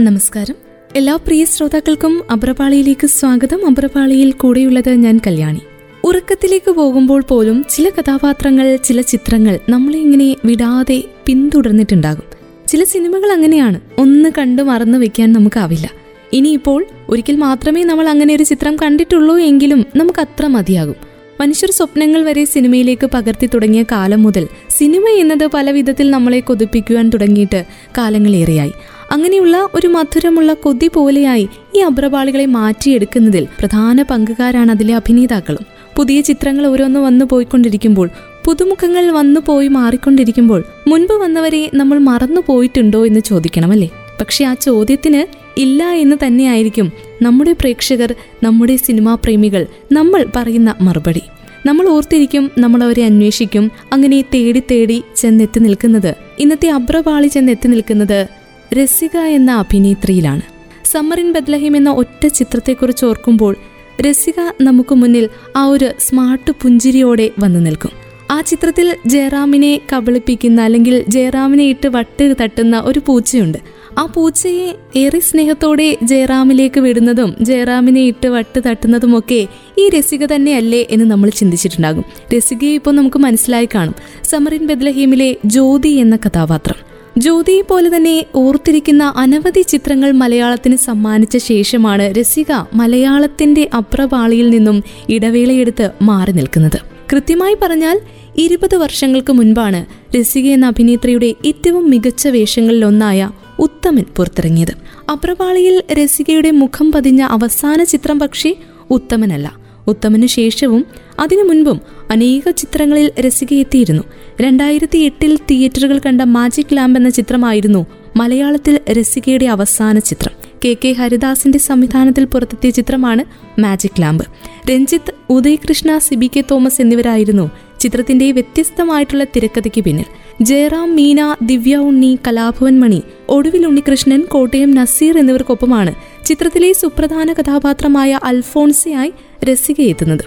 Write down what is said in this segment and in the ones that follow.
നമസ്കാരം. എല്ലാ പ്രിയ ശ്രോതാക്കൾക്കും അബ്രപാളിയിലേക്ക് സ്വാഗതം. അബ്രപാളിയിൽ കൂടെയുള്ളത് ഞാൻ കല്യാണി. ഉറക്കത്തിലേക്ക് പോകുമ്പോൾ പോലും ചില കഥാപാത്രങ്ങൾ ചില ചിത്രങ്ങൾ നമ്മളെ ഇങ്ങനെ വിടാതെ പിന്തുടർന്നിട്ടുണ്ടാകും. ചില സിനിമകൾ അങ്ങനെയാണ്. ഒന്ന് കണ്ടു മറന്നു വെക്കാൻ നമുക്കാവില്ല. ഇനിയിപ്പോൾ ഒരിക്കൽ മാത്രമേ നമ്മൾ അങ്ങനെ ഒരു ചിത്രം കണ്ടിട്ടുള്ളൂ എങ്കിലും നമുക്ക് അത്ര മതിയാകും. മനുഷ്യർ സ്വപ്നങ്ങൾ വരെ സിനിമയിലേക്ക് പകർത്തി തുടങ്ങിയ കാലം മുതൽ സിനിമ എന്നത് പല വിധത്തിൽ നമ്മളെ കൊതിപ്പിക്കുവാൻ തുടങ്ങിയിട്ട് കാലങ്ങളേറെയായി. അങ്ങനെയുള്ള ഒരു മധുരമുള്ള കൊതി പോലെയായി ഈ അബ്രപാളികളെ മാറ്റിയെടുക്കുന്നതിൽ പ്രധാന പങ്കുകാരാണ് അതിലെ അഭിനേതാക്കളും. പുതിയ ചിത്രങ്ങൾ ഓരോന്ന് വന്നു പോയിക്കൊണ്ടിരിക്കുമ്പോൾ പുതുമുഖങ്ങൾ വന്നു പോയി മാറിക്കൊണ്ടിരിക്കുമ്പോൾ മുൻപ് വന്നവരെ നമ്മൾ മറന്നു പോയിട്ടുണ്ടോ എന്ന് ചോദിക്കണമല്ലേ? പക്ഷെ ആ ചോദ്യത്തിന് ഇല്ല എന്ന് തന്നെയായിരിക്കും നമ്മുടെ പ്രേക്ഷകർ നമ്മുടെ സിനിമാ പ്രേമികൾ നമ്മൾ പറയുന്ന മറുപടി. നമ്മൾ ഓർത്തിരിക്കും നമ്മൾ അവരെ അന്വേഷിക്കും അങ്ങനെ തേടി തേടി ചെന്നെത്തി നിൽക്കുന്നത്. ഇന്നത്തെ അബ്രപാളി ചെന്നെത്തി നിൽക്കുന്നത് രസിക എന്ന അഭിനേത്രിയിലാണ്. സമ്മർ ഇൻ ബദ്ലഹിം എന്ന ഒറ്റ ചിത്രത്തെക്കുറിച്ച് ഓർക്കുമ്പോൾ രസിക നമുക്ക് മുന്നിൽ ആ ഒരു സ്മാർട്ട് പുഞ്ചിരിയോടെ വന്നു നിൽക്കും. ആ ചിത്രത്തിൽ ജയറാമിനെ കബളിപ്പിക്കുന്ന അല്ലെങ്കിൽ ജയറാമിനെ ഇട്ട് വട്ട് തട്ടുന്ന ഒരു പൂച്ചയുണ്ട്. ആ പൂച്ചയെ ഏറെ സ്നേഹത്തോടെ ജയറാമിലേക്ക് വിടുന്നതും ജയറാമിനെ ഇട്ട് വട്ട് തട്ടുന്നതുമൊക്കെ ഈ രസിക തന്നെയല്ലേ എന്ന് നമ്മൾ ചിന്തിച്ചിട്ടുണ്ടാകും. രസികയെ ഇപ്പോൾ നമുക്ക് മനസ്സിലായി കാണും. സമറിൻ ബദ്ലഹീമിലെ ജ്യോതി എന്ന കഥാപാത്രം. ജ്യോതിയെ പോലെ തന്നെ ഓർത്തിരിക്കുന്ന അനവധി ചിത്രങ്ങൾ മലയാളത്തിന് സമ്മാനിച്ച ശേഷമാണ് രസിക മലയാളത്തിന്റെ അപ്രപാളിയിൽ നിന്നും ഇടവേളയെടുത്ത് മാറി നിൽക്കുന്നത്. കൃത്യമായി പറഞ്ഞാൽ ഇരുപത് വർഷങ്ങൾക്ക് മുൻപാണ് രസിക എന്ന അഭിനേത്രിയുടെ ഏറ്റവും മികച്ച വേഷങ്ങളിലൊന്നായ ഉത്തമൻ പുറത്തിറങ്ങിയത്. അപ്രപാളിയിൽ രസികയുടെ മുഖം പതിഞ്ഞ അവസാന ചിത്രം പക്ഷേ ഉത്തമനല്ല. ഉത്തമന് ശേഷവും അതിനു മുൻപും അനേക ചിത്രങ്ങളിൽ രസികയെത്തിയിരുന്നു. രണ്ടായിരത്തി എട്ടിൽ തിയേറ്ററുകൾ കണ്ട മാജിക് ലാമ്പ് എന്ന ചിത്രമായിരുന്നു മലയാളത്തിൽ രസികയുടെ അവസാന ചിത്രം. കെ കെ ഹരിദാസിന്റെ സംവിധാനത്തിൽ പുറത്തെത്തിയ ചിത്രമാണ് magic lamp Ranjith Udayakrishna Sibi K Thomas എന്നിവരായിരുന്നു ചിത്രത്തിന്റെ വ്യത്യസ്തമായിട്ടുള്ള തിരക്കഥയ്ക്ക് പിന്നിൽ. ജയറാം മീന ദിവ്യ ഉണ്ണി കലാഭവൻ മണി ഒടുവിൽ ഉണ്ണികൃഷ്ണൻ കോട്ടയം നസീർ എന്നിവർക്കൊപ്പമാണ് ചിത്രത്തിലെ സുപ്രധാന കഥാപാത്രമായ അൽഫോൺസയായി രസിക എത്തുന്നത്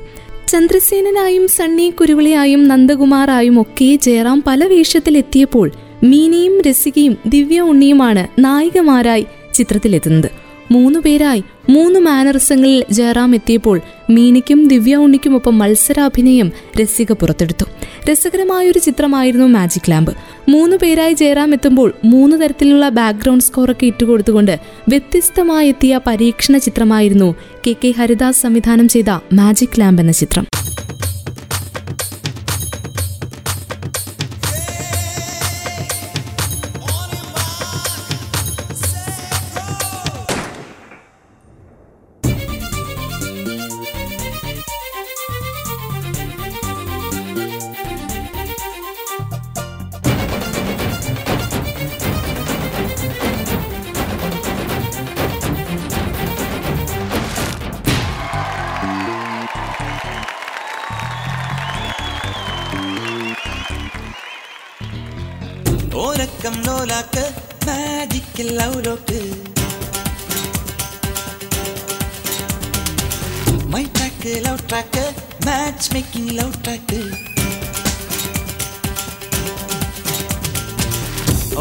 ചന്ദ്രസേനനായും സണ്ണി കുരുവിളിയായും നന്ദകുമാറായും ഒക്കെ ജയറാം പല വേഷത്തിലെത്തിയപ്പോൾ മീനയും രസികയും ദിവ്യ ഉണ്ണിയുമാണ് നായികമാരായി ചിത്രത്തിലെത്തുന്നത്. മൂന്നു പേരായി മൂന്ന് മാനറിസങ്ങളിൽ ജയറാം എത്തിയപ്പോൾ മീനയ്ക്കും ദിവ്യ ഉണ്ണിക്കുമൊപ്പം മത്സരാഭിനയം രസിക പുറത്തെടുത്തു. രസകരമായൊരു ചിത്രമായിരുന്നു മാജിക് ലാമ്പ് മൂന്ന് പേരായി ജയറാം എത്തുമ്പോൾ മൂന്ന് തരത്തിലുള്ള ബാക്ക്ഗ്രൗണ്ട് സ്കോറൊക്കെ ഇട്ടുകൊടുത്തുകൊണ്ട് വ്യത്യസ്തമായി എത്തിയ പരീക്ഷണ ചിത്രമായിരുന്നു കെ കെ ഹരിദാസ് സംവിധാനം ചെയ്ത മാജിക് ലാമ്പ് എന്ന ചിത്രം. ഓലക്കം ലോലാക്ക് magical love lock my track love track match making love track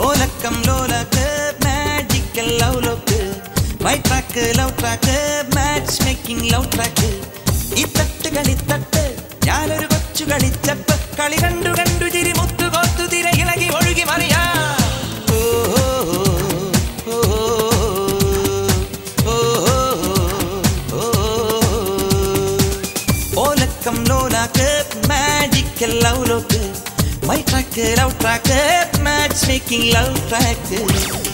ഓലക്കം ലോലാക്ക് magical love lock my track love track match making love track ഈ തട്ട് കളിത്തട്ട് ഞാനൊരു കൊച്ചു കളിച്ചപ്പ് കളി കണ്ടു കണ്ടു ചിരി മുത്തു magical love lock my track love track match making love track കളിപ്പന്ത്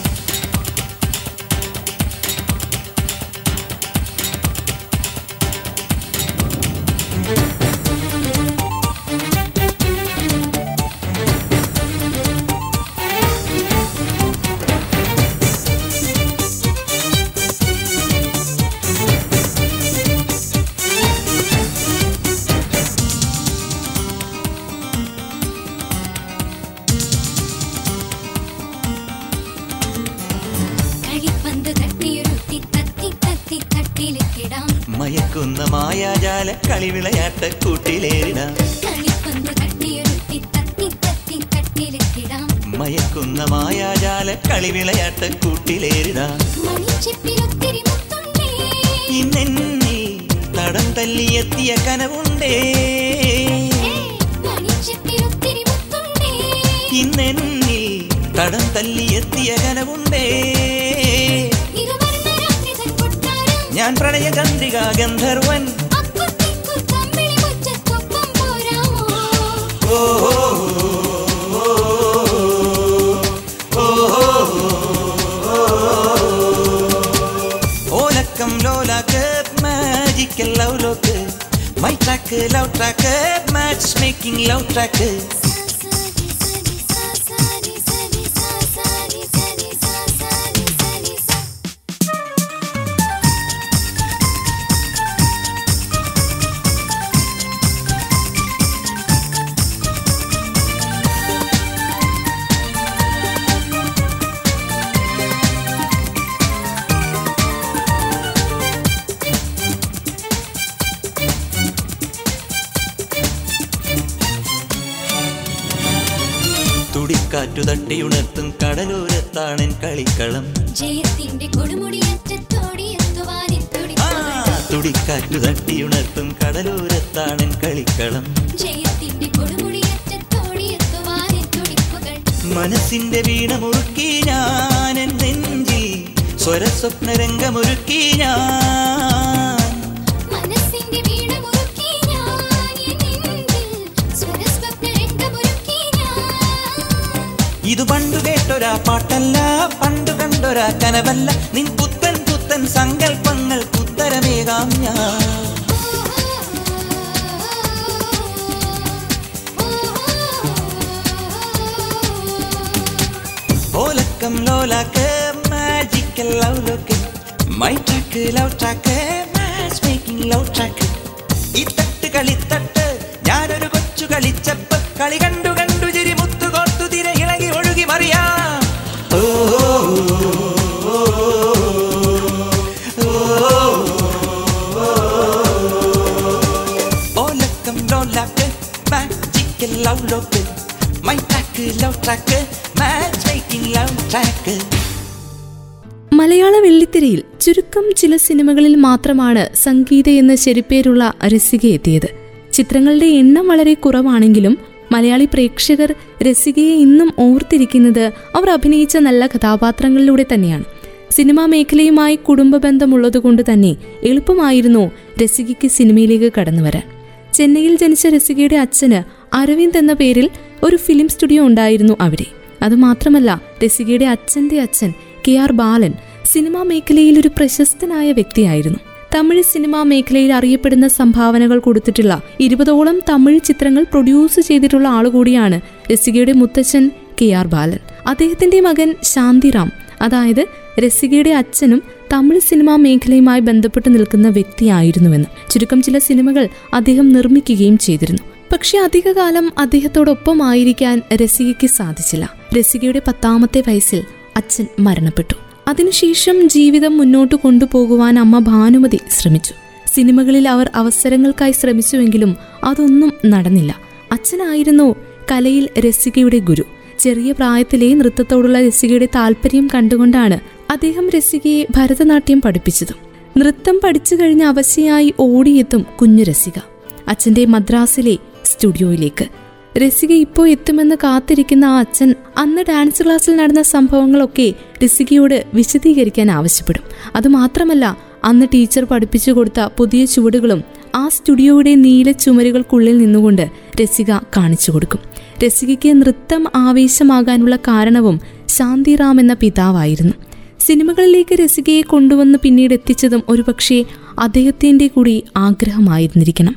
മായാജാല കളിവിളയാട്ട കൂട്ടിലേറിടാം. കളിപ്പന്ത് തട്ടിയുരുട്ടി തത്തി തത്തി തട്ടിലിട്ടിടാം മയക്കുന്ന മായാജാല കളിവിളയാട്ട വിളയാട്ടക്കൂട്ടിലേറിടാം ഇന്നെന്നിൽ തടം തല്ലിയെത്തിയ കനവുണ്ടേ. ഇന്നെന്നിൽ തടം തല്ലിയെത്തിയ കനവുണ്ടേ ഞാൻ പ്രണയ ചന്ദ്രിക ഗന്ധർവൻ. ഓലക്കം ലോലാക്ക് magical love lock my track love track match തുടിക്കാറ്റു തട്ടിയുണർത്തും കടലോരത്താണൻ കളിക്കളം. ജയത്തിന്റെ തുടിക്കാറ്റു തട്ടിയുണർത്തും കടലോരത്താണൻ കളിക്കളം. ജയത്തിന്റെ മനസ്സിന്റെ വീണ മുറുക്കി ഞാൻ നെഞ്ചി സ്വരസ്വപ്നരംഗമൊരുക്കി ഞാൻ പാട്ടല്ല പണ്ടു കണ്ടൊരാ കനവല്ല നിൻ പുത്തൻ പുത്തൻ സങ്കല്പങ്ങൾ ഉത്തരമേകാം ഞാൻ ഓലക്കം ലോലാക്ക് magical love lock my track love track match making love track ഈ തട്ട് കളിത്തട്ട് ഞാനൊരു കൊച്ചു കളിച്ചപ്പ് കളി കണ്ടു മേക്കിംഗ് മലയാള വെള്ളിത്തിരയിൽ ചുരുക്കം ചില സിനിമകളിൽ മാത്രമാണ് സംഗീത എന്ന ശരിപ്പേരുള്ള രസിക എത്തിയത്. ചിത്രങ്ങളുടെ എണ്ണം വളരെ കുറവാണെങ്കിലും മലയാളി പ്രേക്ഷകർ രസികയെ ഇന്നും ഓർത്തിരിക്കുന്നത് അവർ അഭിനയിച്ച നല്ല കഥാപാത്രങ്ങളിലൂടെ തന്നെയാണ്. സിനിമാ മേഖലയുമായി കുടുംബ ബന്ധമുള്ളതുകൊണ്ട് തന്നെ എളുപ്പമായിരുന്നു രസികയ്ക്ക് സിനിമയിലേക്ക് കടന്നുവരാൻ. ചെന്നൈയിൽ ജനിച്ച രസികയുടെ അച്ഛന് അരവിന്ദ് എന്ന പേരിൽ ഒരു ഫിലിം സ്റ്റുഡിയോ ഉണ്ടായിരുന്നു അവിടെ. അതുമാത്രമല്ല രസികയുടെ അച്ഛന്റെ അച്ഛൻ കെ ആർ ബാലൻ സിനിമാ മേഖലയിൽ ഒരു പ്രശസ്തനായ വ്യക്തിയായിരുന്നു. തമിഴ് സിനിമാ മേഖലയിൽ അറിയപ്പെടുന്ന സംഭാവനകൾ കൊടുത്തിട്ടുള്ള ഇരുപതോളം തമിഴ് ചിത്രങ്ങൾ പ്രൊഡ്യൂസ് ചെയ്തിട്ടുള്ള ആളുകൂടിയാണ് രസികയുടെ മുത്തച്ഛൻ കെ ആർ ബാലൻ. അദ്ദേഹത്തിന്റെ മകൻ ശാന്തിറാം അതായത് രസികയുടെ അച്ഛനും തമിഴ് സിനിമാ മേഖലയുമായി ബന്ധപ്പെട്ട് നിൽക്കുന്ന വ്യക്തിയായിരുന്നുവെന്ന്. ചുരുക്കം ചില സിനിമകൾ അദ്ദേഹം നിർമ്മിക്കുകയും ചെയ്തിരുന്നു. പക്ഷെ അധികകാലം അദ്ദേഹത്തോടൊപ്പം ആയിരിക്കാൻ രസികയ്ക്ക് സാധിച്ചില്ല. രസികയുടെ പത്താമത്തെ വയസ്സിൽ അച്ഛൻ മരണപ്പെട്ടു. അതിനുശേഷം ജീവിതം മുന്നോട്ട് കൊണ്ടുപോകുവാൻ അമ്മ ഭാനുമതി ശ്രമിച്ചു. സിനിമകളിൽ അവർ അവസരങ്ങൾക്കായി ശ്രമിച്ചുവെങ്കിലും അതൊന്നും നടന്നില്ല. അച്ഛനായിരുന്നു കലയിൽ രസികയുടെ ഗുരു. ചെറിയ പ്രായത്തിലെ നൃത്തത്തോടുള്ള രസികയുടെ താല്പര്യം കണ്ടുകൊണ്ടാണ് അദ്ദേഹം രസികയെ ഭരതനാട്യം പഠിപ്പിച്ചതും. നൃത്തം പഠിച്ചു കഴിഞ്ഞ അവശയായി ഓടിയെത്തും കുഞ്ഞു രസിക. അച്ഛന്റെ മദ്രാസിലെ സ്റ്റുഡിയോയിലേക്ക്. രസിക ഇപ്പോൾ എത്തുമെന്ന് കാത്തിരിക്കുന്ന ആ അച്ഛൻ അന്ന് ഡാൻസ് ക്ലാസ്സിൽ നടന്ന സംഭവങ്ങളൊക്കെ രസികയോട് വിശദീകരിക്കാൻ ആവശ്യപ്പെടും. അതുമാത്രമല്ല അന്ന് ടീച്ചർ പഠിപ്പിച്ചു കൊടുത്ത പുതിയ ചുവടുകളും ആ സ്റ്റുഡിയോയുടെ നീല ചുമരുകൾക്കുള്ളിൽ നിന്നുകൊണ്ട് രസിക കാണിച്ചു കൊടുക്കും. രസികയ്ക്ക് നൃത്തം ആവേശമാകാനുള്ള കാരണവും ശാന്തിറാം എന്ന പിതാവായിരുന്നു. സിനിമകളിലേക്ക് രസികയെ കൊണ്ടുവന്ന് പിന്നീട് എത്തിച്ചതും ഒരുപക്ഷെ അദ്ദേഹത്തിന്റെ കൂടി ആഗ്രഹമായിരുന്നിരിക്കണം.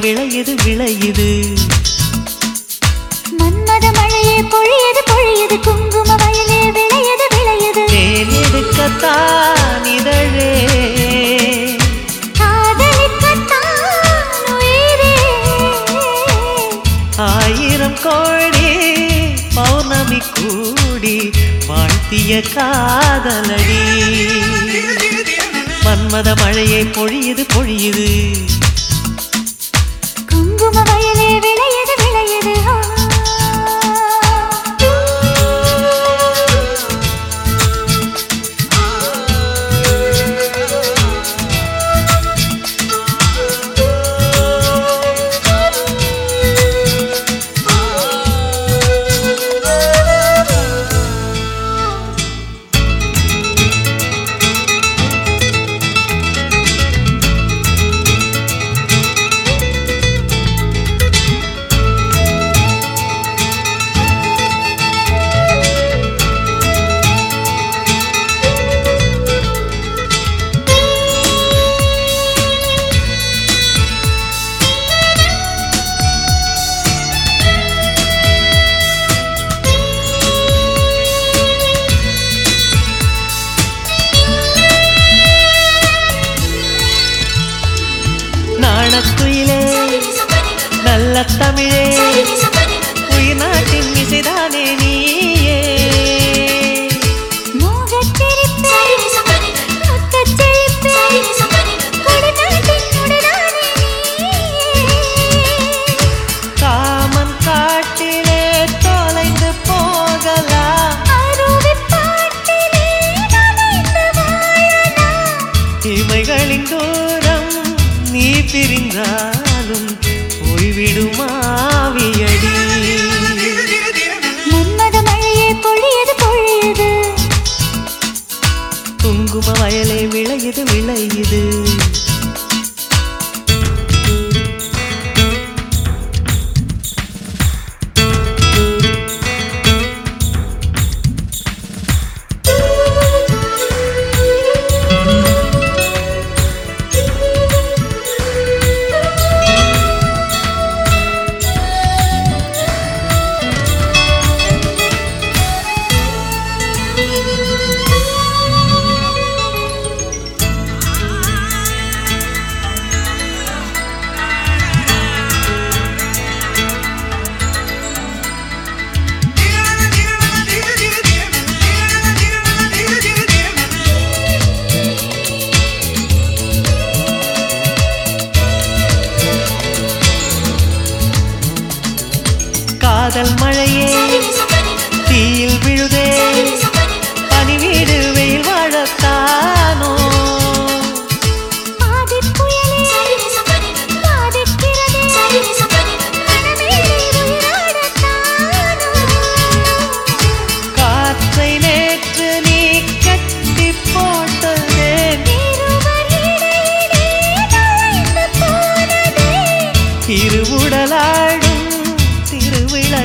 விளையுது விளையுது. மன்மத மழையே பொழியது பொழியது குங்கும வயலே விளையது விளையது. தேன் எடுக்கத்தான் இதழே. ஆயிரம் கோடி பௌர்ணமி கூடி வாழ்த்திய காதலடி. மன்மத மழையே பொழியுது பொழியுது.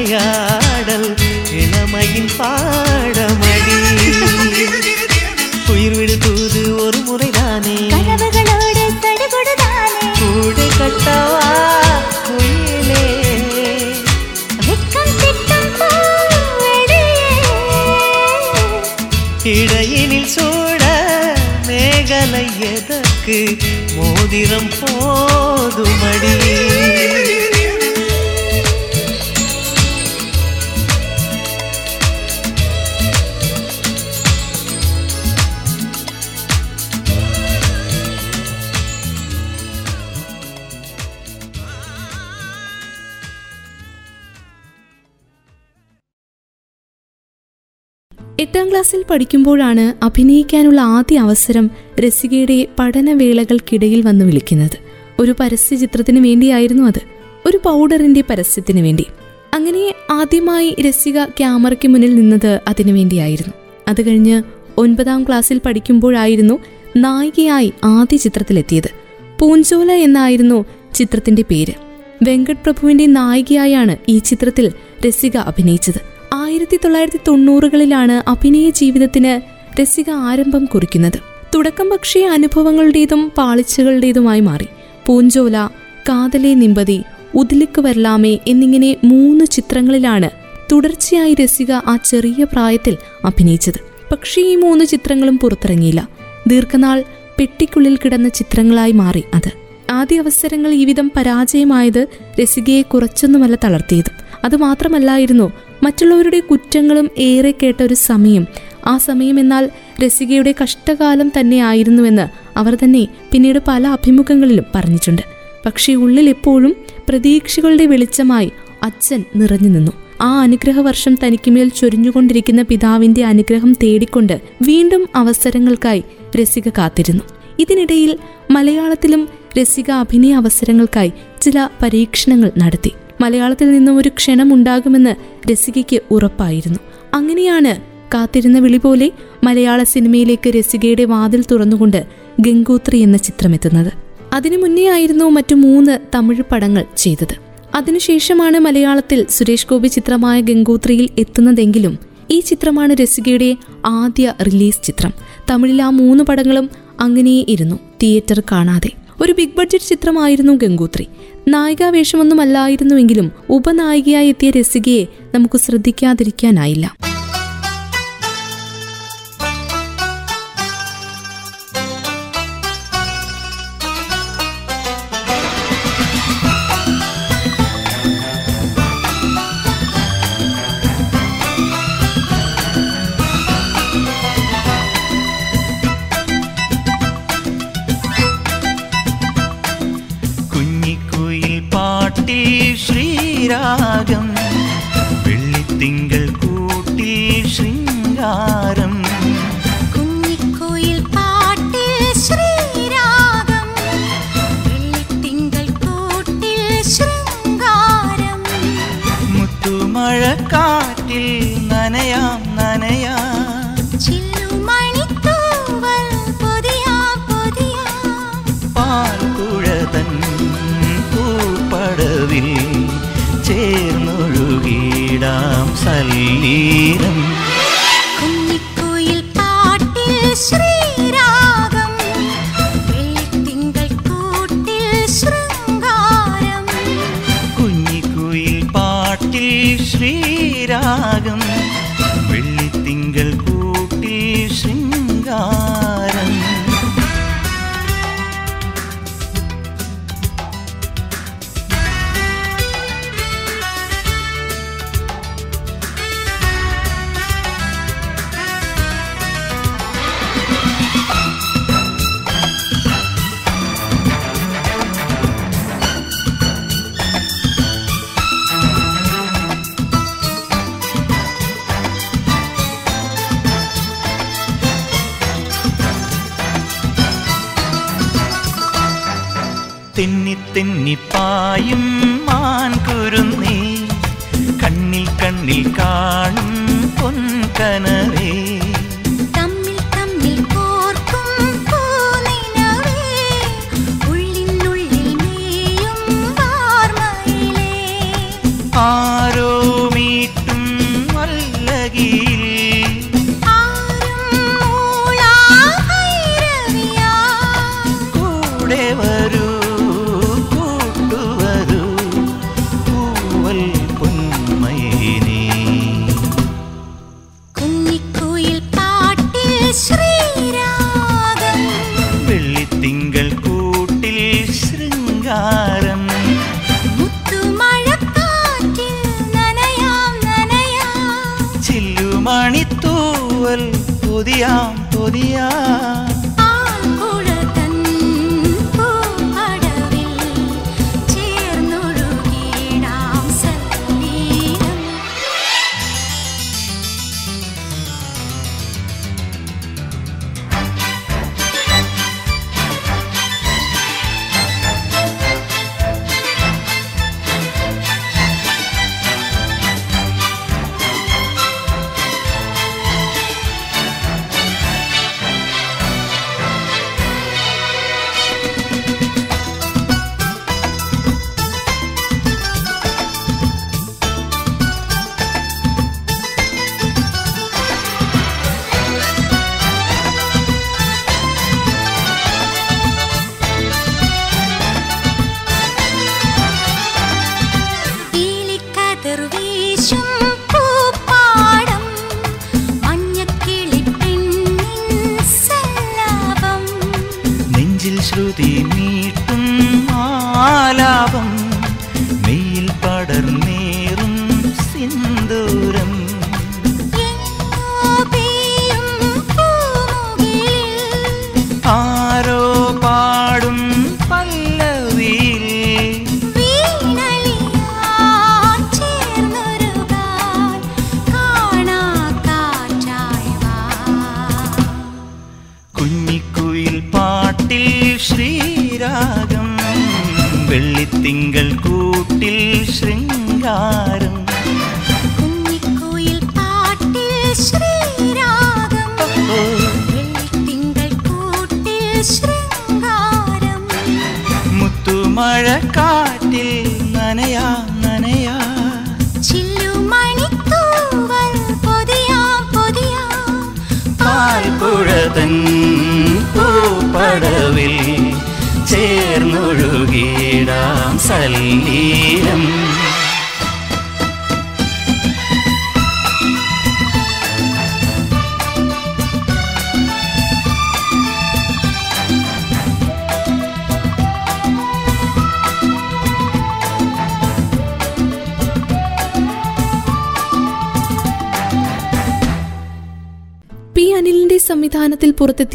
திருவிளையாடல் இளமையின் பாடமடி. உயிர் விடு தூது ஒரு முறைதானே. கூடு கட்டவா பூவெளியே இடையினில் சூட மேகலை எதற்கு? மோதிரம் போதுமடி. ക്ലാസ്സിൽ പഠിക്കുമ്പോഴാണ് അഭിനയിക്കാനുള്ള ആദ്യ അവസരം രസികയുടെ പഠനവേളകൾക്കിടയിൽ വന്ന് വിളിക്കുന്നത്. ഒരു പരസ്യ ചിത്രത്തിന് വേണ്ടിയായിരുന്നു അത്. ഒരു പൗഡറിന്റെ പരസ്യത്തിന് വേണ്ടി. അങ്ങനെ ആദ്യമായി രസിക ക്യാമറയ്ക്ക് മുന്നിൽ നിന്നത് അതിനു വേണ്ടിയായിരുന്നു. അത് കഴിഞ്ഞ് ഒൻപതാം ക്ലാസ്സിൽ പഠിക്കുമ്പോഴായിരുന്നു നായികയായി ആദ്യ ചിത്രത്തിലെത്തിയത്. പൂഞ്ചോല എന്നായിരുന്നു ചിത്രത്തിന്റെ പേര്. വെങ്കട് പ്രഭുവിന്റെ നായികയായാണ് ഈ ചിത്രത്തിൽ രസിക അഭിനയിച്ചത്. ആയിരത്തി തൊള്ളായിരത്തി തൊണ്ണൂറുകളിലാണ് അഭിനയ ജീവിതത്തിന് രസിക ആരംഭം കുറിക്കുന്നത്. തുടക്കം പക്ഷേ അനുഭവങ്ങളുടേതും പാളിച്ചകളുടേതുമായി മാറി. പൂഞ്ചോല കാതലെ നിമ്പതി ഉദിലിക്ക് വരലാമേ എന്നിങ്ങനെ മൂന്ന് ചിത്രങ്ങളിലാണ് തുടർച്ചയായി രസിക ആ ചെറിയ പ്രായത്തിൽ അഭിനയിച്ചത്. പക്ഷേ ഈ മൂന്ന് ചിത്രങ്ങളും പുറത്തിറങ്ങിയില്ല. ദീർഘനാൾ പെട്ടിക്കുള്ളിൽ കിടന്ന ചിത്രങ്ങളായി മാറി അത്. ആദ്യ അവസരങ്ങൾ ഈ വിധം പരാജയമായത് രസികയെ കുറച്ചൊന്നുമല്ല തളർത്തിയത്. അതുമാത്രമല്ലായിരുന്നു മറ്റുള്ളവരുടെ കുറ്റങ്ങളും ഏറെ കേട്ട ഒരു സമയം. ആ സമയം എന്നാൽ രസികയുടെ കഷ്ടകാലം തന്നെയായിരുന്നുവെന്ന് അവർ തന്നെ പിന്നീട് പല അഭിമുഖങ്ങളിലും പറഞ്ഞിട്ടുണ്ട്. പക്ഷേ ഉള്ളിൽ എപ്പോഴും പ്രതീക്ഷകളുടെ വെളിച്ചമായി അച്ഛൻ നിറഞ്ഞു നിന്നു. ആ അനുഗ്രഹ വർഷം തനിക്കുമേൽ ചൊരിഞ്ഞുകൊണ്ടിരിക്കുന്ന പിതാവിന്റെ അനുഗ്രഹം തേടിക്കൊണ്ട് വീണ്ടും അവസരങ്ങൾക്കായി രസിക കാത്തിരുന്നു. ഇതിനിടയിൽ മലയാളത്തിലും രസിക അഭിനയ അവസരങ്ങൾക്കായി ചില പരീക്ഷണങ്ങൾ നടത്തി. മലയാളത്തിൽ നിന്നും ഒരു ക്ഷണം ഉണ്ടാകുമെന്ന് രസികയ്ക്ക് ഉറപ്പായിരുന്നു. അങ്ങനെയാണ് കാത്തിരുന്ന വിളി പോലെ മലയാള സിനിമയിലേക്ക് രസികയുടെ വാതിൽ തുറന്നുകൊണ്ട് ഗംഗോത്രി എന്ന ചിത്രമെത്തുന്നത്. അതിനു മുന്നേ ആയിരുന്നു മറ്റു മൂന്ന് തമിഴ് പടങ്ങൾ ചെയ്തത്. അതിനുശേഷമാണ് മലയാളത്തിൽ സുരേഷ് ഗോപി ചിത്രമായ ഗംഗോത്രിയിൽ എത്തുന്നതെങ്കിലും ഈ ചിത്രമാണ് രസികയുടെ ആദ്യ റിലീസ് ചിത്രം. തമിഴിൽ ആ മൂന്ന് പടങ്ങളും അങ്ങനെയേ ഇരുന്നു തിയേറ്റർ കാണാതെ. ഒരു ബിഗ് ബഡ്ജറ്റ് ചിത്രമായിരുന്നു ഗംഗോത്രി. നായികാവേഷമൊന്നുമല്ലായിരുന്നുവെങ്കിലും ഉപനായികയായി എത്തിയ രസികയെ നമുക്ക് ശ്രദ്ധിക്കാതിരിക്കാനായില്ല.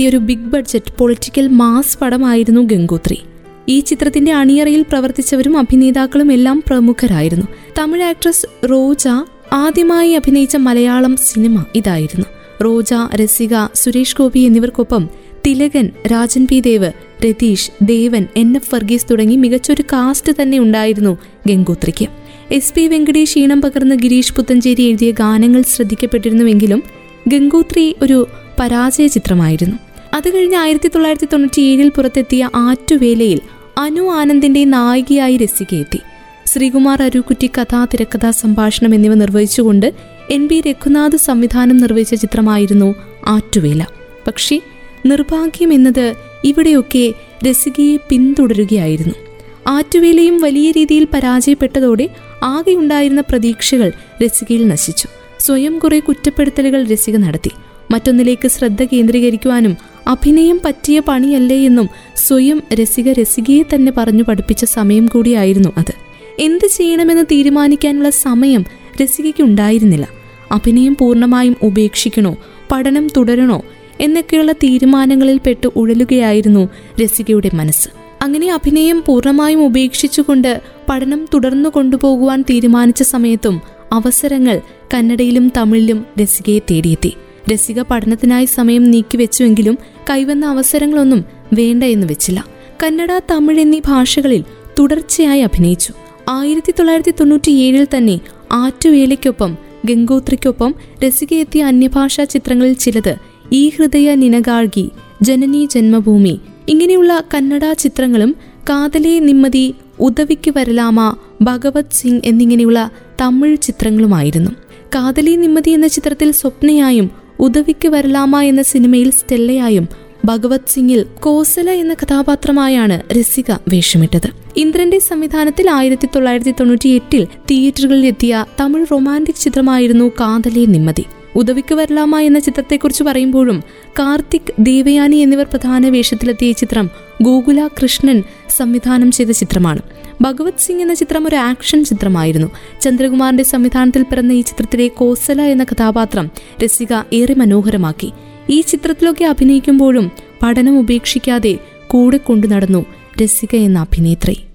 സംവിധാനത്തിൽ ഒരു ബിഗ് ബഡ്ജറ്റ് പൊളിറ്റിക്കൽ മാസ് പടമായിരുന്നു ഗംഗോത്രി. ഈ ചിത്രത്തിന്റെ അണിയറയിൽ പ്രവർത്തിച്ചവരും അഭിനേതാക്കളും എല്ലാം പ്രമുഖരായിരുന്നു. തമിഴ് ആക്ട്രസ് റോജ ആദ്യമായി അഭിനയിച്ച മലയാളം സിനിമ ഇതായിരുന്നു. റോജ രസിക സുരേഷ് ഗോപി എന്നിവർക്കൊപ്പം Thilakan Rajan P Dev Ratheesh Devan N F Varghese തുടങ്ങി മികച്ചൊരു കാസ്റ്റ് തന്നെ ഉണ്ടായിരുന്നു ഗംഗോത്രിക്ക്. എസ് പി വെങ്കടേഷ് ഈണം പകർന്ന് ഗിരീഷ് പുത്തഞ്ചേരി എഴുതിയ ഗാനങ്ങൾ ശ്രദ്ധിക്കപ്പെട്ടിരുന്നുവെങ്കിലും ഗംഗോത്രി ഒരു പരാജയ ചിത്രമായിരുന്നു. അത് കഴിഞ്ഞ് ആയിരത്തി തൊള്ളായിരത്തി തൊണ്ണൂറ്റി ഏഴിൽ പുറത്തെത്തിയ ആറ്റുവേലയിൽ അനു ആനന്ദിന്റെ നായികയായി രസികയെത്തി. ശ്രീകുമാർ അരുക്കുറ്റി കഥാ തിരക്കഥാ സംഭാഷണം എന്നിവ നിർവഹിച്ചുകൊണ്ട് എൻ ബി രഘുനാഥ് സംവിധാനം നിർവഹിച്ച ചിത്രമായിരുന്നു ആറ്റുവേല. പക്ഷേ നിർഭാഗ്യം എന്നത് ഇവിടെയൊക്കെ രസികയെ പിന്തുടരുകയായിരുന്നു. ആറ്റുവേലയും വലിയ രീതിയിൽ പരാജയപ്പെട്ടതോടെ ആകെയുണ്ടായിരുന്ന പ്രതീക്ഷകൾ രസികയിൽ നശിച്ചു. സ്വയം കുറെ കുറ്റപ്പെടുത്തലുകൾ രസിക നടത്തി. മറ്റൊന്നിലേക്ക് ശ്രദ്ധ കേന്ദ്രീകരിക്കുവാനും അഭിനയം പറ്റിയ പണിയല്ലേ എന്നും സ്വയം രസിക രസികയെ തന്നെ പറഞ്ഞു പഠിപ്പിച്ച സമയം കൂടിയായിരുന്നു അത്. എന്ത് ചെയ്യണമെന്ന് തീരുമാനിക്കാനുള്ള സമയം രസികയ്ക്ക് ഉണ്ടായിരുന്നില്ല അഭിനയം പൂർണമായും ഉപേക്ഷിക്കണോ പഠനം തുടരണോ എന്നൊക്കെയുള്ള തീരുമാനങ്ങളിൽ പെട്ട് ഉഴലുകയായിരുന്നു രസികയുടെ മനസ്സ്. അങ്ങനെ അഭിനയം പൂർണമായും ഉപേക്ഷിച്ചുകൊണ്ട് പഠനം തുടർന്നു കൊണ്ടുപോകുവാൻ തീരുമാനിച്ച സമയത്തും അവസരങ്ങൾ കന്നഡയിലും തമിഴിലും രസികയെ തേടിയെത്തി. രസിക പഠനത്തിനായി സമയം നീക്കിവെച്ചുവെങ്കിലും കൈവന്ന അവസരങ്ങളൊന്നും വേണ്ട എന്ന് വെച്ചില്ല. കന്നഡ തമിഴ് എന്നീ ഭാഷകളിൽ തുടർച്ചയായി അഭിനയിച്ചു. ആയിരത്തി തൊള്ളായിരത്തി തൊണ്ണൂറ്റിയേഴിൽ തന്നെ ആറ്റുവേലയ്ക്കൊപ്പം ഗംഗോത്രിക്കൊപ്പം രസികയെത്തിയ അന്യഭാഷാ ചിത്രങ്ങളിൽ ചിലത് ഈ ഹൃദയ നിനഗാഴ്കി ജനനി ജന്മഭൂമി ഇങ്ങനെയുള്ള കന്നഡ ചിത്രങ്ങളും കാതലേ നിമ്മതി ഉദവിക്ക് വരലാമ ഭഗവത് സിംഗ് എന്നിങ്ങനെയുള്ള തമിഴ് ചിത്രങ്ങളുമായിരുന്നു. കാതലി നിമ്മതി എന്ന ചിത്രത്തിൽ സ്വപ്നയായും ഉദവിക്ക് വരലാമ എന്ന സിനിമയിൽ സ്റ്റെല്ലയായും ഭഗവത് സിംഗിൽ കോസല എന്ന കഥാപാത്രമായാണ് രസിക വേഷമിട്ടത്. ഇന്ദ്രന്റെ സംവിധാനത്തിൽ ആയിരത്തി തൊള്ളായിരത്തി തൊണ്ണൂറ്റി എട്ടിൽ തിയേറ്ററുകളിൽ എത്തിയ തമിഴ് റൊമാന്റിക് ചിത്രമായിരുന്നു കാതലേ നിമ്മതി. ഉദവിക്ക് വരലാമ എന്ന ചിത്രത്തെക്കുറിച്ച് പറയുമ്പോഴും കാർത്തിക് ദേവയാനി എന്നിവർ പ്രധാന വേഷത്തിലെത്തിയ ചിത്രം ഗോകുല കൃഷ്ണൻ സംവിധാനം ചെയ്ത ചിത്രമാണ്. ഭഗവത് സിംഗ് എന്ന ചിത്രം ഒരു ആക്ഷൻ ചിത്രമായിരുന്നു. ചന്ദ്രകുമാറിന്റെ സംവിധാനത്തിൽ പിറന്ന ഈ ചിത്രത്തിലെ കോസല എന്ന കഥാപാത്രം രസിക ഏറെ മനോഹരമാക്കി. ഈ ചിത്രത്തിലൊക്കെ അഭിനയിക്കുമ്പോഴും പഠനം ഉപേക്ഷിക്കാതെ കൂടെ കൊണ്ടു നടന്നു രസിക എന്ന അഭിനേത്രി.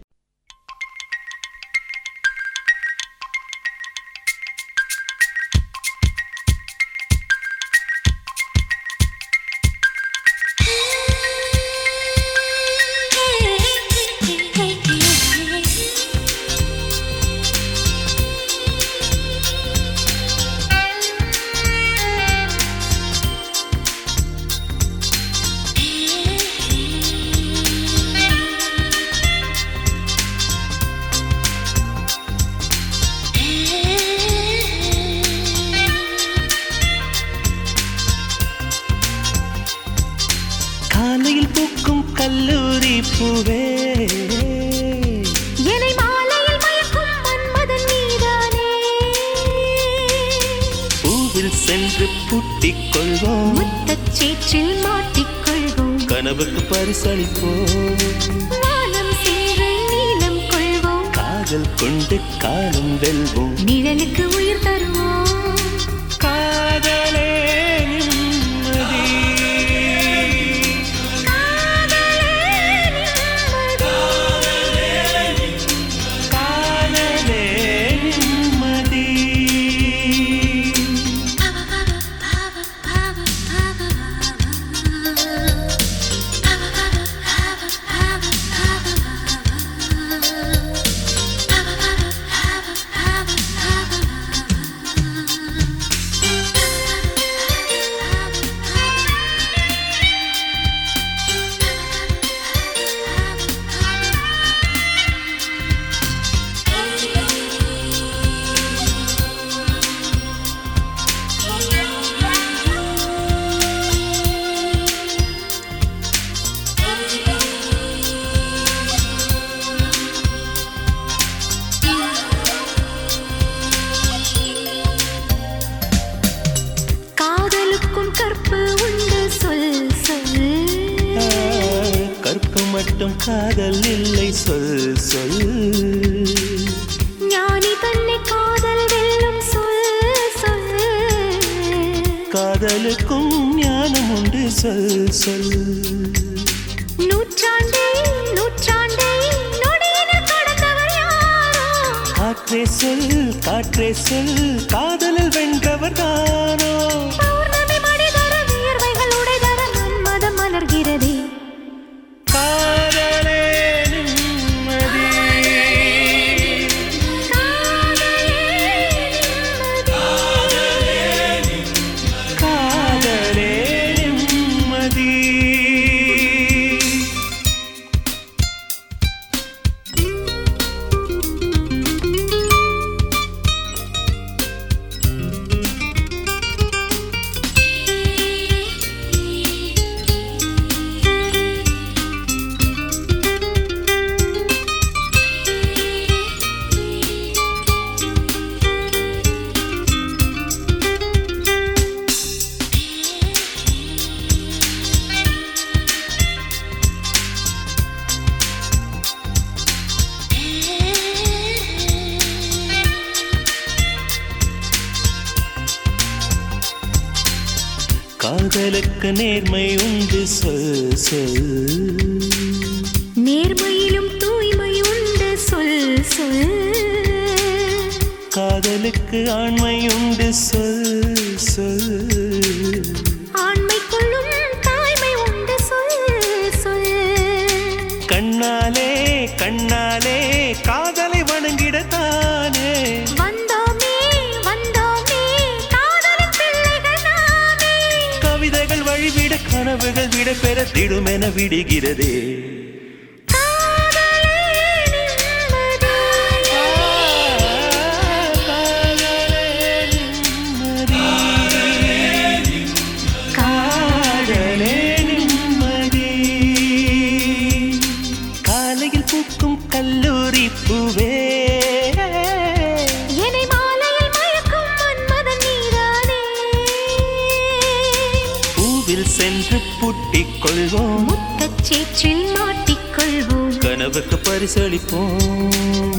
சென்று பூட்டிக் கொள்வோம் முத்தச் சேற்றில் மாட்டிக்கொள்வோம் கனவுக்கு பரிசளிப்போம்.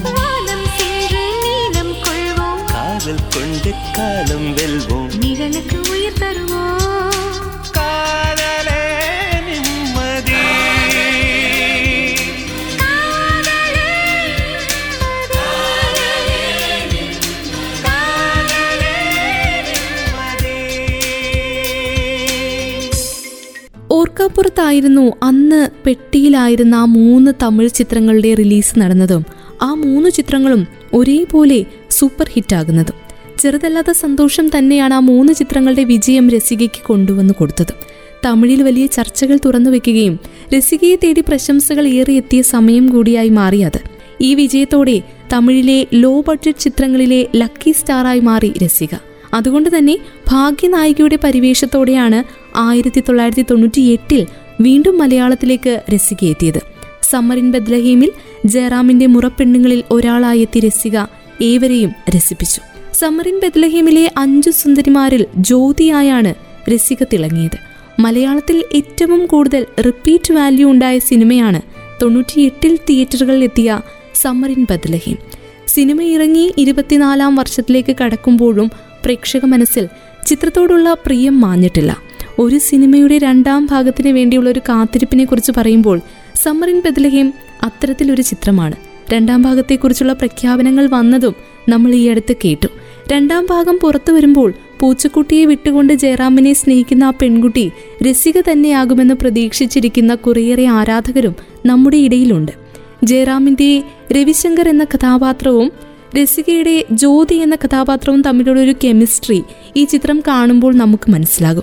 வானம் சென்று நீளம் கொள்வோம். காதல் கொண்டு காலம் வெல்வோம். நிழலுக்கு ഓർക്കാപ്പുറത്തായിരുന്നു അന്ന് പെട്ടിയിലായിരുന്ന ആ മൂന്ന് തമിഴ് ചിത്രങ്ങളുടെ റിലീസ് നടന്നതും. ആ മൂന്ന് ചിത്രങ്ങളും ഒരേപോലെ സൂപ്പർ ഹിറ്റാകുന്നതും ചെറുതല്ലാത്ത സന്തോഷം തന്നെയാണ് ആ മൂന്ന് ചിത്രങ്ങളുടെ വിജയം രസികയ്ക്ക് കൊണ്ടുവന്നു കൊടുത്തത്. തമിഴിൽ വലിയ ചർച്ചകൾ തുറന്നു വെക്കുകയും രസികയെ തേടി പ്രശംസകൾ ഏറെ എത്തിയ സമയം കൂടിയായി മാറി അത് ഈ വിജയത്തോടെ തമിഴിലെ ലോ ബഡ്ജറ്റ് ചിത്രങ്ങളിലെ ലക്കി സ്റ്റാറായി മാറി രസിക. അതുകൊണ്ട് തന്നെ ഭാഗ്യനായികയുടെ പരിവേഷത്തോടെയാണ് ആയിരത്തി തൊള്ളായിരത്തി തൊണ്ണൂറ്റി എട്ടിൽ വീണ്ടും മലയാളത്തിലേക്ക് രസിക എത്തിയത് സമ്മറിൻ ബദ്ലഹീമിൽ ജയറാമിന്റെ മുറപ്പെണ്ണുങ്ങളിൽ ഒരാളായെത്തി രസിക ഏവരെയും രസിപ്പിച്ചു. സമ്മറിൻ ബദ്ലഹീമിലെ അഞ്ചു സുന്ദരിമാരിൽ ജ്യോതിയായാണ് രസിക തിളങ്ങിയത്. മലയാളത്തിൽ ഏറ്റവും കൂടുതൽ റിപ്പീറ്റ് വാല്യൂ ഉണ്ടായ സിനിമയാണ് തൊണ്ണൂറ്റിയെട്ടിൽ തിയേറ്ററുകളിൽ എത്തിയ സമ്മറിൻ ബദ്ലഹീം സിനിമ ഇറങ്ങി ഇരുപത്തിനാലാം വർഷത്തിലേക്ക് കടക്കുമ്പോഴും പ്രേക്ഷക മനസ്സിൽ ചിത്രത്തോടുള്ള പ്രിയം മാഞ്ഞിട്ടില്ല. ഒരു സിനിമയുടെ രണ്ടാം ഭാഗത്തിന് വേണ്ടിയുള്ള ഒരു കാത്തിരിപ്പിനെ കുറിച്ച് പറയുമ്പോൾ സമ്മറിൻ ബദലഹീം അത്തരത്തിലൊരു ചിത്രമാണ്. രണ്ടാം ഭാഗത്തെക്കുറിച്ചുള്ള പ്രഖ്യാപനങ്ങൾ വന്നതും നമ്മൾ ഈ അടുത്ത് കേട്ടു. രണ്ടാം ഭാഗം പുറത്തു വരുമ്പോൾ പൂച്ചക്കുട്ടിയെ വിട്ടുകൊണ്ട് ജയറാമിനെ സ്നേഹിക്കുന്ന ആ പെൺകുട്ടി രസിക തന്നെയാകുമെന്ന് പ്രതീക്ഷിച്ചിരിക്കുന്ന കുറേയേറെ ആരാധകരും നമ്മുടെ ഇടയിലുണ്ട്. ജയറാമിന്റെ രവിശങ്കർ എന്ന കഥാപാത്രവും രസികയുടെ ജ്യോതി എന്ന കഥാപാത്രവും തമ്മിലുള്ള ഒരു കെമിസ്ട്രി ഈ ചിത്രം കാണുമ്പോൾ നമുക്ക് മനസ്സിലാകും.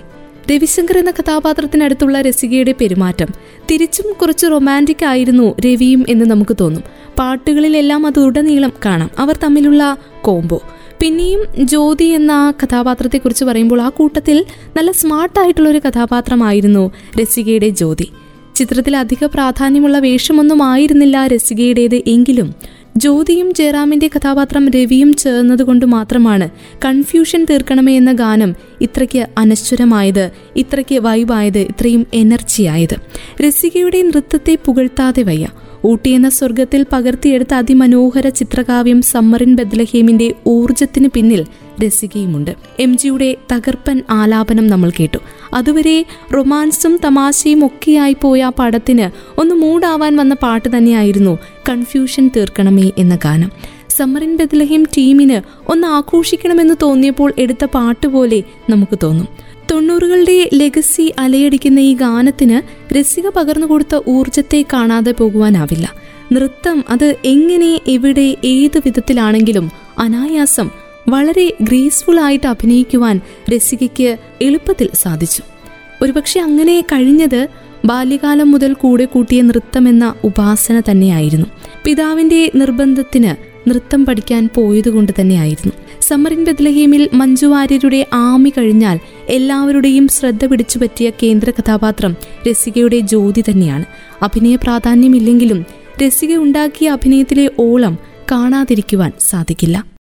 രവിശങ്കർ എന്ന കഥാപാത്രത്തിനടുത്തുള്ള രസികയുടെ പെരുമാറ്റം തിരിച്ചും കുറച്ച് റൊമാന്റിക് ആയിരുന്നു രവിയും എന്ന് നമുക്ക് തോന്നും. പാട്ടുകളിലെല്ലാം അത് ഉടനീളം കാണാം. അവർ തമ്മിലുള്ള കോംബോ പിന്നെയും ജ്യോതി എന്ന ആ കഥാപാത്രത്തെക്കുറിച്ച് പറയുമ്പോൾ ആ കൂട്ടത്തിൽ നല്ല സ്മാർട്ടായിട്ടുള്ള ഒരു കഥാപാത്രമായിരുന്നു രസികയുടെ ജ്യോതി. ചിത്രത്തിൽ അധിക പ്രാധാന്യമുള്ള വേഷമൊന്നും ആയിരുന്നില്ല രസികയുടേത് എങ്കിലും ജ്യോതിയും ജയറാമിന്റെ കഥാപാത്രം രവിയും ചേർന്നതുകൊണ്ട് മാത്രമാണ് കൺഫ്യൂഷൻ തീർക്കണമേ എന്ന ഗാനം ഇത്രയ്ക്ക് അനശ്വരമായത് ഇത്രയ്ക്ക് വൈബായത് ഇത്രയും എനർജിയായത് രസികയുടെ നൃത്തത്തെ പുകഴ്ത്താതെ വയ്യ. ഊട്ടിയെന്ന സ്വർഗത്തിൽ പകർത്തിയെടുത്ത അതിമനോഹര ചിത്രകാവ്യം സമ്മറിൻ ബദ്ലഹേമിന്റെ ഊർജത്തിന് പിന്നിൽ രസികയുമുണ്ട്. എം ജിയുടെ തകർപ്പൻ ആലാപനം നമ്മൾ കേട്ടു. അതുവരെ റൊമാൻസും തമാശയും ഒക്കെയായി പോയ ആ പടത്തിന് ഒന്ന് മൂടാവാൻ വന്ന പാട്ട് തന്നെയായിരുന്നു കൺഫ്യൂഷൻ തീർക്കണമേ എന്ന ഗാനം. സമ്മറിൻ ബദലഹിം ടീമിന് ഒന്ന് ആഘോഷിക്കണമെന്ന് തോന്നിയപ്പോൾ എടുത്ത പാട്ട് പോലെ നമുക്ക് തോന്നും. തൊണ്ണൂറുകളുടെ ലെഗസി അലയടിക്കുന്ന ഈ ഗാനത്തിന് രസിക പകർന്നു കൊടുത്ത ഊർജത്തെ കാണാതെ പോകുവാനാവില്ല. നൃത്തം അത് എങ്ങനെ എവിടെ ഏത് വിധത്തിലാണെങ്കിലും അനായാസം വളരെ ഗ്രേസ്ഫുൾ ആയിട്ട് അഭിനയിക്കുവാൻ രസികയ്ക്ക് എളുപ്പത്തിൽ സാധിച്ചു. ഒരുപക്ഷെ അങ്ങനെ കഴിഞ്ഞത് ബാല്യകാലം മുതൽ കൂടെ കൂട്ടിയ നൃത്തമെന്ന ഉപാസന തന്നെയായിരുന്നു. പിതാവിന്റെ നിർബന്ധത്തിന് നൃത്തം പഠിക്കാൻ പോയതുകൊണ്ട് തന്നെയായിരുന്നു. സമറിൻ ബദ്ലഹീമിൽ മഞ്ജു വാര്യരുടെ ആമി കഴിഞ്ഞാൽ എല്ലാവരുടെയും ശ്രദ്ധ പിടിച്ചു പറ്റിയ കേന്ദ്ര കഥാപാത്രം രസികയുടെ ജ്യോതി തന്നെയാണ്. അഭിനയ പ്രാധാന്യമില്ലെങ്കിലും രസിക ഉണ്ടാക്കിയ അഭിനയത്തിലെ ഓളം കാണാതിരിക്കുവാൻ സാധിക്കില്ല.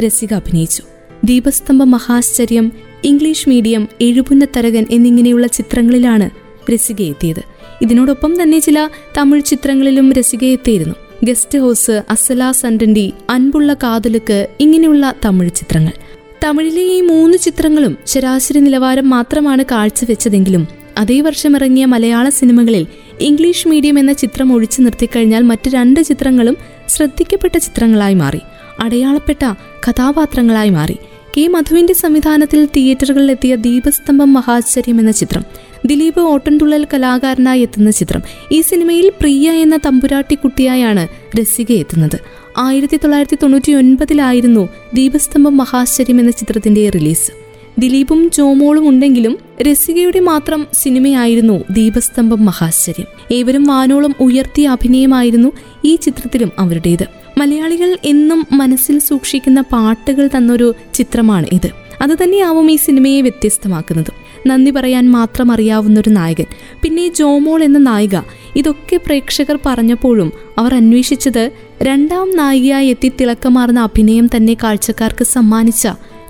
രസിക അഭിനയിച്ചു. ദീപസ്തംഭ മഹാശ്ചര്യം ഇംഗ്ലീഷ് മീഡിയം എഴുപുന്നത്തരകൻ എന്നിങ്ങനെയുള്ള ചിത്രങ്ങളിലാണ് രസിക എത്തിയത്. ഇതിനോടൊപ്പം തന്നെ ചില തമിഴ് ചിത്രങ്ങളിലും രസിക എത്തിയിരുന്നു. ഗസ്റ്റ് ഹൗസ് അസല സണ്ടൻഡി അൻപുള്ള കാതലുക്ക് ഇങ്ങനെയുള്ള തമിഴ് ചിത്രങ്ങൾ. തമിഴിലെ ഈ മൂന്ന് ചിത്രങ്ങളും ശരാശരി നിലവാരം മാത്രമാണ് കാഴ്ചവെച്ചതെങ്കിലും അതേ വർഷം ഇറങ്ങിയ മലയാള സിനിമകളിൽ ഇംഗ്ലീഷ് മീഡിയം എന്ന ചിത്രം ഒഴിച്ചു നിർത്തിക്കഴിഞ്ഞാൽ മറ്റ് രണ്ട് ചിത്രങ്ങളും ശ്രദ്ധിക്കപ്പെട്ട ചിത്രങ്ങളായി മാറി. അടയാളപ്പെട്ട കഥാപാത്രങ്ങളായി മാറി. കെ മധുവിന്റെ സംവിധാനത്തിൽ തിയേറ്ററുകളിലെത്തിയ ദീപസ്തംഭം മഹാശ്ചര്യം എന്ന ചിത്രം ദിലീപ് ഓട്ടൻതുള്ളൽ കലാകാരനായി എത്തുന്ന ചിത്രം ഈ സിനിമയിൽ പ്രിയ എന്ന തമ്പുരാട്ടി കുട്ടിയായാണ് രസിക എത്തുന്നത്. ആയിരത്തി തൊള്ളായിരത്തി തൊണ്ണൂറ്റി ഒൻപതിലായിരുന്നു ദീപസ്തംഭം മഹാശ്ചര്യം എന്ന ചിത്രത്തിന്റെ റിലീസ്. ദിലീപും ജോമോളും ഉണ്ടെങ്കിലും രസികയുടെ മാത്രം സിനിമയായിരുന്നു ദീപസ്തംഭം മഹാശ്ചര്യം. ഏവരും വാനോളം ഉയർത്തിയ അഭിനയമായിരുന്നു ഈ ചിത്രത്തിലും അവരുടേത്. മലയാളികൾ എന്നും മനസ്സിൽ സൂക്ഷിക്കുന്ന പാട്ടുകൾ തന്നൊരു ചിത്രമാണ് ഇത്. അത് തന്നെയാവും ഈ സിനിമയെ വ്യത്യസ്തമാക്കുന്നത്. നന്ദി പറയാൻ മാത്രം അറിയാവുന്ന ഒരു നായകൻ പിന്നെ ജോമോൾ എന്ന നായിക ഇതൊക്കെ പ്രേക്ഷകർ പറഞ്ഞപ്പോഴും അവർ അന്വേഷിച്ചത് രണ്ടാം നായികയായി എത്തി തിളക്കമാർന്ന അഭിനയം തന്നെ കാഴ്ചക്കാർക്ക് സമ്മാനിച്ച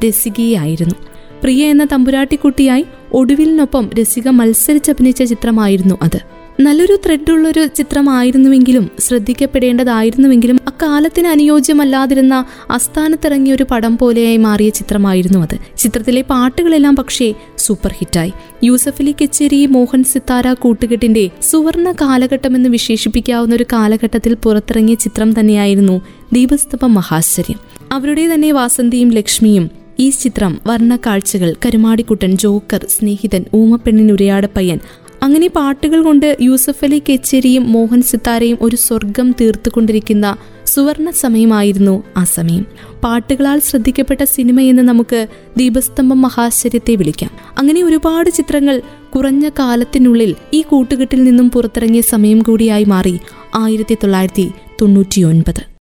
രസികയായിരുന്നു. പ്രിയ എന്ന തമ്പുരാട്ടിക്കുട്ടിയായി ഒടുവിലിനൊപ്പം രസിക മത്സരിച്ചഭിനയിച്ച ചിത്രമായിരുന്നു അത്. നല്ലൊരു ത്രെഡുള്ളൊരു ചിത്രമായിരുന്നുവെങ്കിലും ശ്രദ്ധിക്കപ്പെടേണ്ടതായിരുന്നുവെങ്കിലും അക്കാലത്തിന് അനുയോജ്യമല്ലാതിരുന്ന അസ്ഥാനത്തിറങ്ങിയ ഒരു പടം പോലെയായി മാറിയ ചിത്രമായിരുന്നു അത്. ചിത്രത്തിലെ പാട്ടുകളെല്ലാം പക്ഷേ സൂപ്പർ ഹിറ്റായി യൂസഫ് അലി കച്ചേരി മോഹൻ സിത്താര കൂട്ടുകെട്ടിന്റെ സുവർണ കാലഘട്ടമെന്ന് വിശേഷിപ്പിക്കാവുന്ന ഒരു കാലഘട്ടത്തിൽ പുറത്തിറങ്ങിയ ചിത്രം തന്നെയായിരുന്നു ദീപസ്തപ മഹാശ്ചര്യം അവരുടെ തന്നെ വാസന്തിയും ലക്ഷ്മിയും ഈ ചിത്രം വർണക്കാഴ്ചകൾ കരുമാടിക്കുട്ടൻ ജോക്കർ സ്നേഹിതൻ ഊമപ്പെണ്ണിനുരയാടപ്പയ്യൻ അങ്ങനെ പാട്ടുകൾ കൊണ്ട് യൂസഫ് അലി കെച്ചേരിയും മോഹൻ സിത്താരയും ഒരു സ്വർഗം തീർത്തുകൊണ്ടിരിക്കുന്ന സുവർണ സമയമായിരുന്നു ആ സമയം. പാട്ടുകളാൽ ശ്രദ്ധിക്കപ്പെട്ട സിനിമയെന്ന് നമുക്ക് ദീപസ്തംഭം മഹാശ്ചര്യത്തെ വിളിക്കാം. അങ്ങനെ ഒരുപാട് ചിത്രങ്ങൾ കുറഞ്ഞ കാലത്തിനുള്ളിൽ ഈ കൂട്ടുകെട്ടിൽ നിന്നും പുറത്തിറങ്ങിയ സമയം കൂടിയായി മാറി ആയിരത്തി തൊള്ളായിരത്തി തൊണ്ണൂറ്റിയൊൻപത്.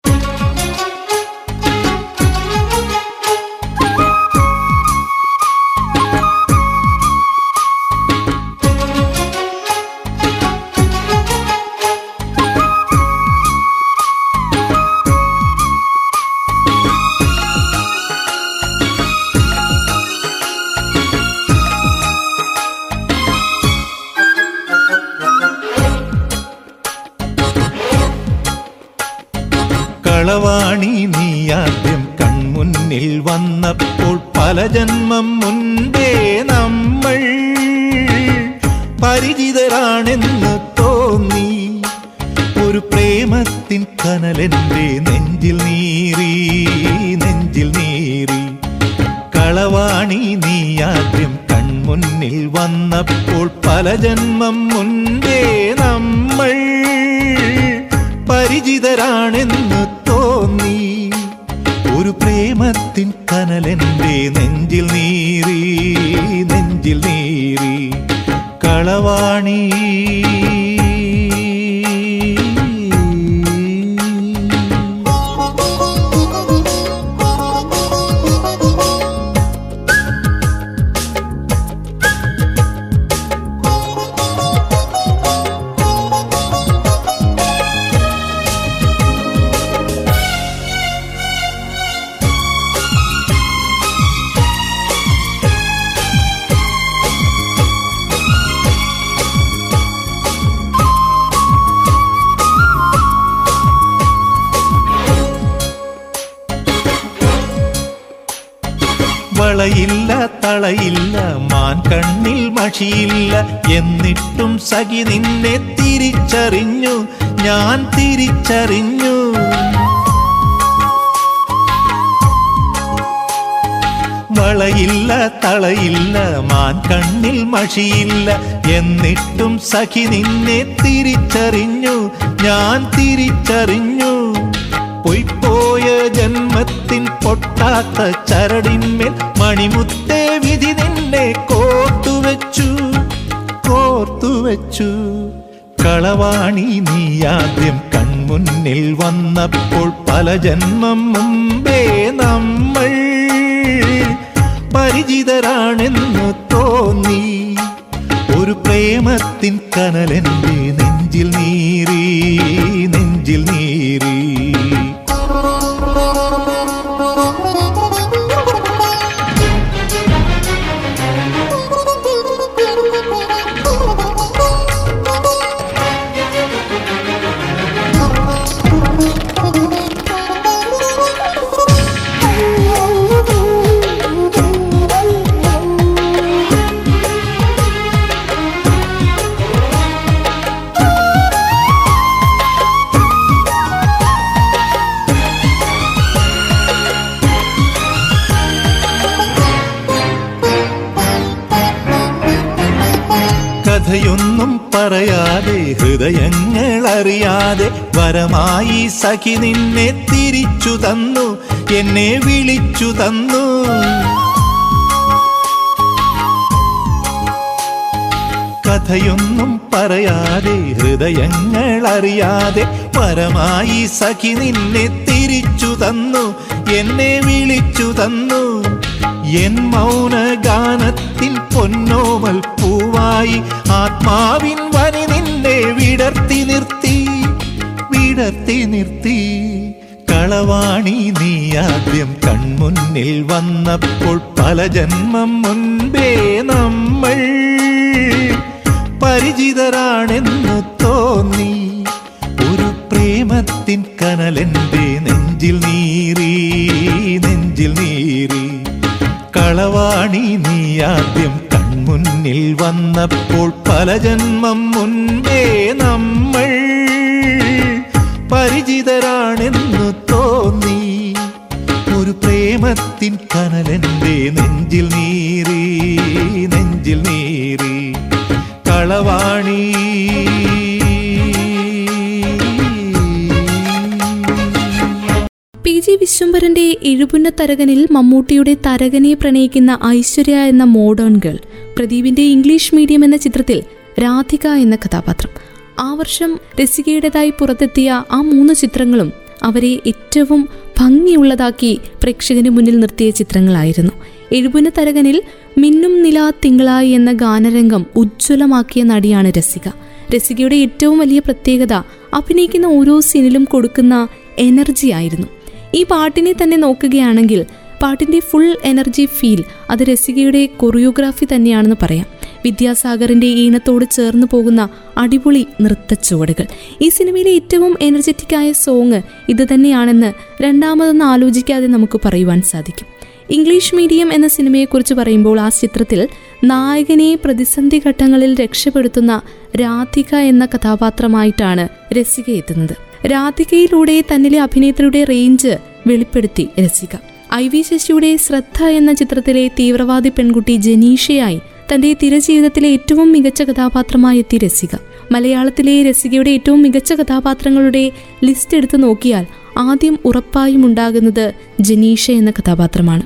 മഷിയില്ല എന്നിട്ടും സഖി നിന്നെ തിരിച്ചറിഞ്ഞു ഞാൻ തിരിച്ചറിഞ്ഞു. വളയില്ല തളയില്ല മാൻ കണ്ണിൽ മഷിയില്ല എന്നിട്ടും സഖി നിന്നെ തിരിച്ചറിഞ്ഞു ഞാൻ തിരിച്ചറിഞ്ഞു. പൊയ്പോയ ജന്മത്തിൻ പൊട്ടാത്ത ചരടിന്മേൽ മണിമുത്തേ വിധി നിന്നെ കോർത്തുവെച്ചു കോർത്തുവെച്ചു കളവാണി നീ ആദ്യം കൺമുന്നിൽ വന്നപ്പോൾ പല ജന്മം മുമ്പേ നമ്മൾ പരിചിതരാണെന്ന് തോന്നി. ഒരു പ്രേമത്തിൻ കനലെന്റെ നെഞ്ചിൽ നീറി പറയാതെ ഹൃദയങ്ങൾ അറിയാതെ വരമായി സഖി നിന്നെ തിരിച്ചു തന്നു എന്നെ വിളിച്ചു തന്നു. കഥയൊന്നും പറയാതെ ഹൃദയങ്ങൾ അറിയാതെ പരമായി സഖി നിന്നെ തിരിച്ചു തന്നു എന്നെ വിളിച്ചു തന്നു. എൻ മൗന ഗാനത്തിൽ പൊന്നോമൽ പൂവായി. ആത്മാവിൻ വനി നിന്നെ വിടർത്തി നിർത്തി വിടർത്തി നിർത്തി. കളവാണി നീ ആദ്യം കൺമുന്നിൽ വന്നപ്പോൾ പല ജന്മം മുൻപേ നമ്മൾ പരിചിതരാണെന്ന് തോന്നി. ഒരു പ്രേമത്തിൻ കനലെന്റെ നെഞ്ചിൽ നീറി കളവാണി നീ ആദ്യം കൺമുന്നിൽ വന്നപ്പോൾ പല ജന്മം മുൻപേ നമ്മൾ പരിചിതരാണെന്നു തോന്നി. ഒരു പ്രേമത്തിൻ കനലെന്റെ നെഞ്ചിൽ നീറി നെഞ്ചിൽ നീറി. കളവാണി വിശ്വംഭരന്റെ എഴുപുന്ന തരകനിൽ മമ്മൂട്ടിയുടെ തരകനെ പ്രണയിക്കുന്ന ഐശ്വര്യ എന്ന മോഡേൺ ഗേൾ പ്രദീപിന്റെ ഇംഗ്ലീഷ് മീഡിയം എന്ന ചിത്രത്തിൽ രാധിക എന്ന കഥാപാത്രം. ആ വർഷം രസികയുടേതായി പുറത്തെത്തിയ ആ മൂന്ന് ചിത്രങ്ങളും അവരെ ഏറ്റവും ഭംഗിയുള്ളതാക്കി പ്രേക്ഷകന് മുന്നിൽ നിർത്തിയ ചിത്രങ്ങളായിരുന്നു. എഴുപുന തരകനിൽ മിന്നും നില തിങ്കളായി എന്ന ഗാനരംഗം ഉജ്ജ്വലമാക്കിയ നടിയാണ് രസിക. രസികയുടെ ഏറ്റവും വലിയ പ്രത്യേകത അഭിനയിക്കുന്ന ഓരോ സീനിലും കൊടുക്കുന്ന എനർജി ആയിരുന്നു. ഈ പാട്ടിനെ തന്നെ നോക്കുകയാണെങ്കിൽ പാട്ടിന്റെ ഫുൾ എനർജി ഫീൽ അത് രസികയുടെ കൊറിയോഗ്രാഫി തന്നെയാണെന്ന് പറയാം. വിദ്യാസാഗറിന്റെ ഈണത്തോട് ചേർന്ന് പോകുന്ന അടിപൊളി നൃത്തച്ചുവടുകൾ ഈ സിനിമയിലെ ഏറ്റവും എനർജറ്റിക് ആയ സോങ് ഇത് തന്നെയാണെന്ന് രണ്ടാമതൊന്നും ആലോചിക്കാതെ നമുക്ക് പറയുവാൻ സാധിക്കും. ഇംഗ്ലീഷ് മീഡിയം എന്ന സിനിമയെക്കുറിച്ച് പറയുമ്പോൾ ആ ചിത്രത്തിൽ നായകനെ പ്രതിസന്ധി ഘട്ടങ്ങളിൽ രക്ഷപ്പെടുത്തുന്ന രാധിക എന്ന കഥാപാത്രമായിട്ടാണ് രസിക എത്തുന്നത്. രാധികയിലൂടെ തന്നിലെ അഭിനേത്രിയുടെ റേഞ്ച് വെളിപ്പെടുത്തി. രസിക. ഐ വി ശശിയുടെ ശ്രദ്ധ എന്ന ചിത്രത്തിലെ തീവ്രവാദി പെൺകുട്ടി ജനീഷയായി തന്റെ തിരജീവിതത്തിലെ ഏറ്റവും മികച്ച കഥാപാത്രമായി എത്തി രസിക. മലയാളത്തിലെ രസികയുടെ ഏറ്റവും മികച്ച കഥാപാത്രങ്ങളുടെ ലിസ്റ്റ് എടുത്തു നോക്കിയാൽ ആദ്യം ഉറപ്പായും ഉണ്ടാകുന്നത് ജനീഷ എന്ന കഥാപാത്രമാണ്.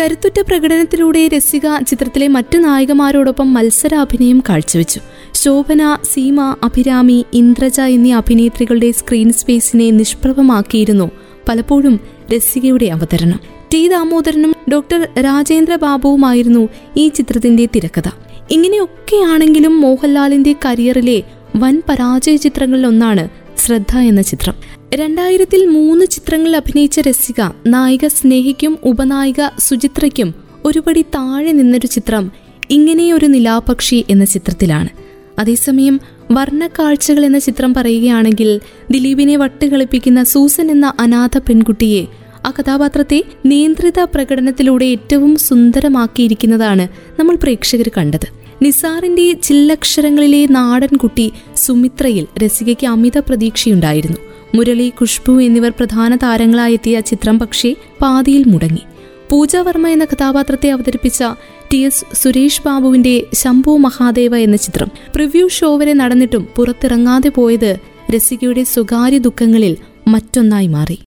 കരുത്തുറ്റ പ്രകടനത്തിലൂടെ രസിക ചിത്രത്തിലെ മറ്റു നായികമാരോടൊപ്പം മത്സരാഭിനയം കാഴ്ചവെച്ചു. ശോഭന സീമ അഭിരാമി ഇന്ദ്രജ എന്നീ അഭിനേത്രികളുടെ സ്ക്രീൻ സ്പേസിനെ നിഷ്പ്രഭമാക്കിയിരുന്നു പലപ്പോഴും രസികയുടെ അവതരണം. ടി. ദാമോദരനും ഡോക്ടർ രാജേന്ദ്ര ബാബുവുമായിരുന്നു ഈ ചിത്രത്തിന്റെ തിരക്കഥ. ഇങ്ങനെയൊക്കെയാണെങ്കിലും മോഹൻലാലിന്റെ കരിയറിലെ വൻ പരാജയ ചിത്രങ്ങളിലൊന്നാണ് ശ്രദ്ധ എന്ന ചിത്രം. രണ്ടായിരത്തിൽ മൂന്ന് ചിത്രങ്ങളിൽ അഭിനയിച്ച രസിക നായിക സ്നേഹിക്കും ഉപനായിക സുചിത്രയ്ക്കും ഒരുപടി താഴെ നിന്നൊരു ചിത്രം ഇങ്ങനെയൊരു നിലാപക്ഷി എന്ന ചിത്രത്തിലാണ്. അതേസമയം വർണക്കാഴ്ചകൾ എന്ന ചിത്രം പറയുകയാണെങ്കിൽ ദിലീപിനെ വട്ടുകളിപ്പിക്കുന്ന സൂസൻ എന്ന അനാഥ പെൺകുട്ടിയെ ആ കഥാപാത്രത്തെ നിയന്ത്രിത പ്രകടനത്തിലൂടെ ഏറ്റവും സുന്ദരമാക്കിയിരിക്കുന്നതാണ് നമ്മൾ പ്രേക്ഷകർ കണ്ടത്. നിസാറിന്റെ ചില്ലക്ഷരങ്ങളിലെ നാടൻ കുട്ടി സുമിത്രയിൽ രസികയ്ക്ക് അമിത പ്രതീക്ഷയുണ്ടായിരുന്നു. മുരളി ഖുഷ്ബു എന്നിവർ പ്രധാന താരങ്ങളായെത്തിയ ചിത്രം പക്ഷേ പാതിയിൽ മുടങ്ങി. പൂജാവർമ്മ എന്ന കഥാപാത്രത്തെ അവതരിപ്പിച്ച ടി എസ് സുരേഷ് ബാബുവിന്റെ ശംഭു മഹാദേവ എന്ന ചിത്രം. പ്രിവ്യൂ ഷോ വരെ നടന്നിട്ടും പുറത്തിറങ്ങാതെ പോയത് രസികയുടെ സ്വകാര്യ ദുഃഖങ്ങളിൽ മറ്റൊന്നായി മാറി.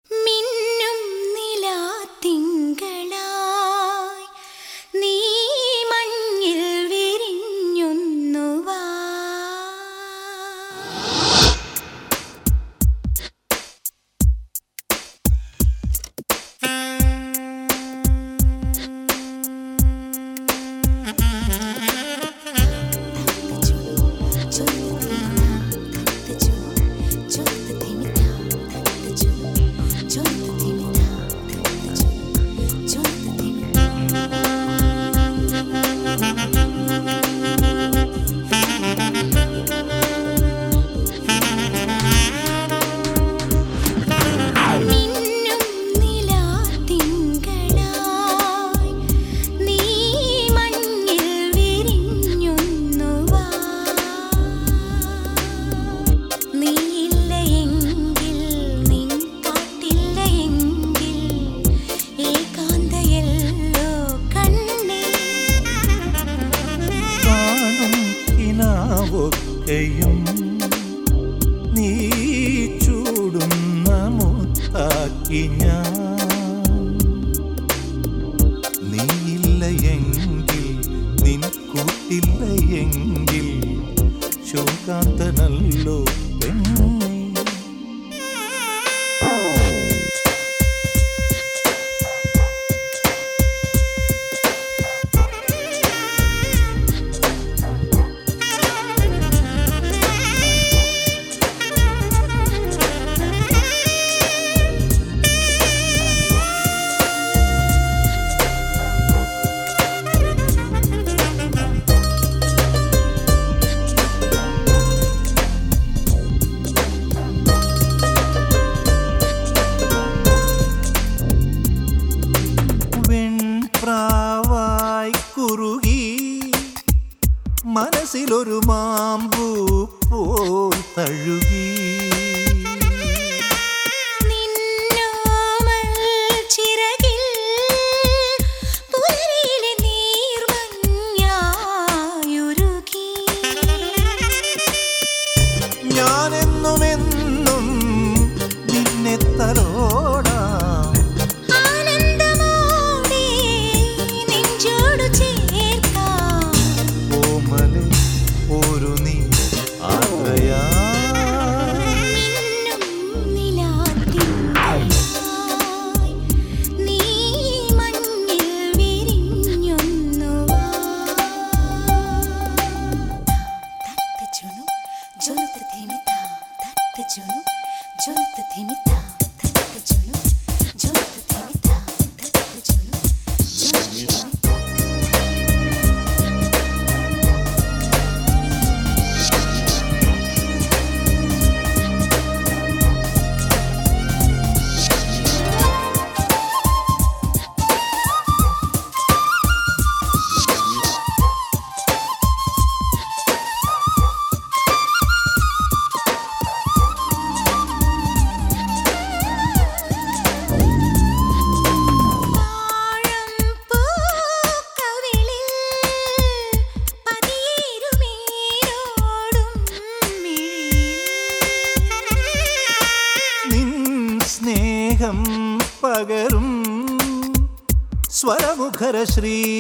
ಶ್ರೀ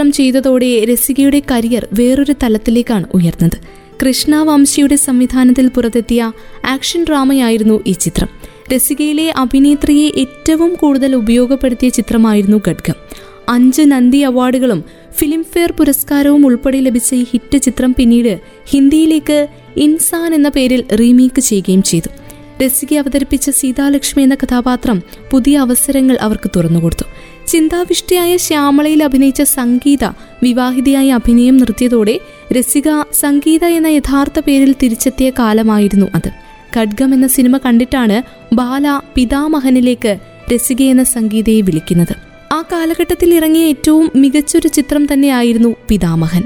ചിത്രം ചെയ്തതോടെ രസികയുടെ കരിയർ വേറൊരു തലത്തിലേക്കാണ് ഉയർന്നത്. കൃഷ്ണ വംശിയുടെ സംവിധാനത്തിൽ പുറത്തെത്തിയ ആക്ഷൻ ഡ്രാമയായിരുന്നു ഈ ചിത്രം. രസികയിലെ അഭിനേത്രിയെ ഏറ്റവും കൂടുതൽ ഉപയോഗപ്പെടുത്തിയ ചിത്രമായിരുന്നു ഖഡ്ഗം. അഞ്ച് നന്ദി അവാർഡുകളും ഫിലിംഫെയർ പുരസ്കാരവും ഉൾപ്പെടെ ലഭിച്ച ഈ ഹിറ്റ് ചിത്രം പിന്നീട് ഹിന്ദിയിലേക്ക് ഇൻസാൻ എന്ന പേരിൽ റീമേക്ക് ചെയ്യുകയും ചെയ്തു. രസിക അവതരിപ്പിച്ച സീതാലക്ഷ്മി എന്ന കഥാപാത്രം പുതിയ അവസരങ്ങൾ അവർക്ക് തുറന്നുകൊടുത്തു. ചിന്താവിഷ്ടിയായ ശ്യാമളയിൽ അഭിനയിച്ച സംഗീത വിവാഹിതയായി അഭിനയം നിർത്തിയതോടെ രസിക സംഗീത എന്ന യഥാർത്ഥ പേരിൽ തിരിച്ചെത്തിയ കാലമായിരുന്നു അത്. ഖഡ്ഗം എന്ന സിനിമ കണ്ടിട്ടാണ് ബാല പിതാമഹനിലേക്ക് രസിക എന്ന സംഗീതയെ വിളിക്കുന്നത്. ആ കാലഘട്ടത്തിൽ ഇറങ്ങിയ ഏറ്റവും മികച്ചൊരു ചിത്രം തന്നെയായിരുന്നു പിതാമഹൻ.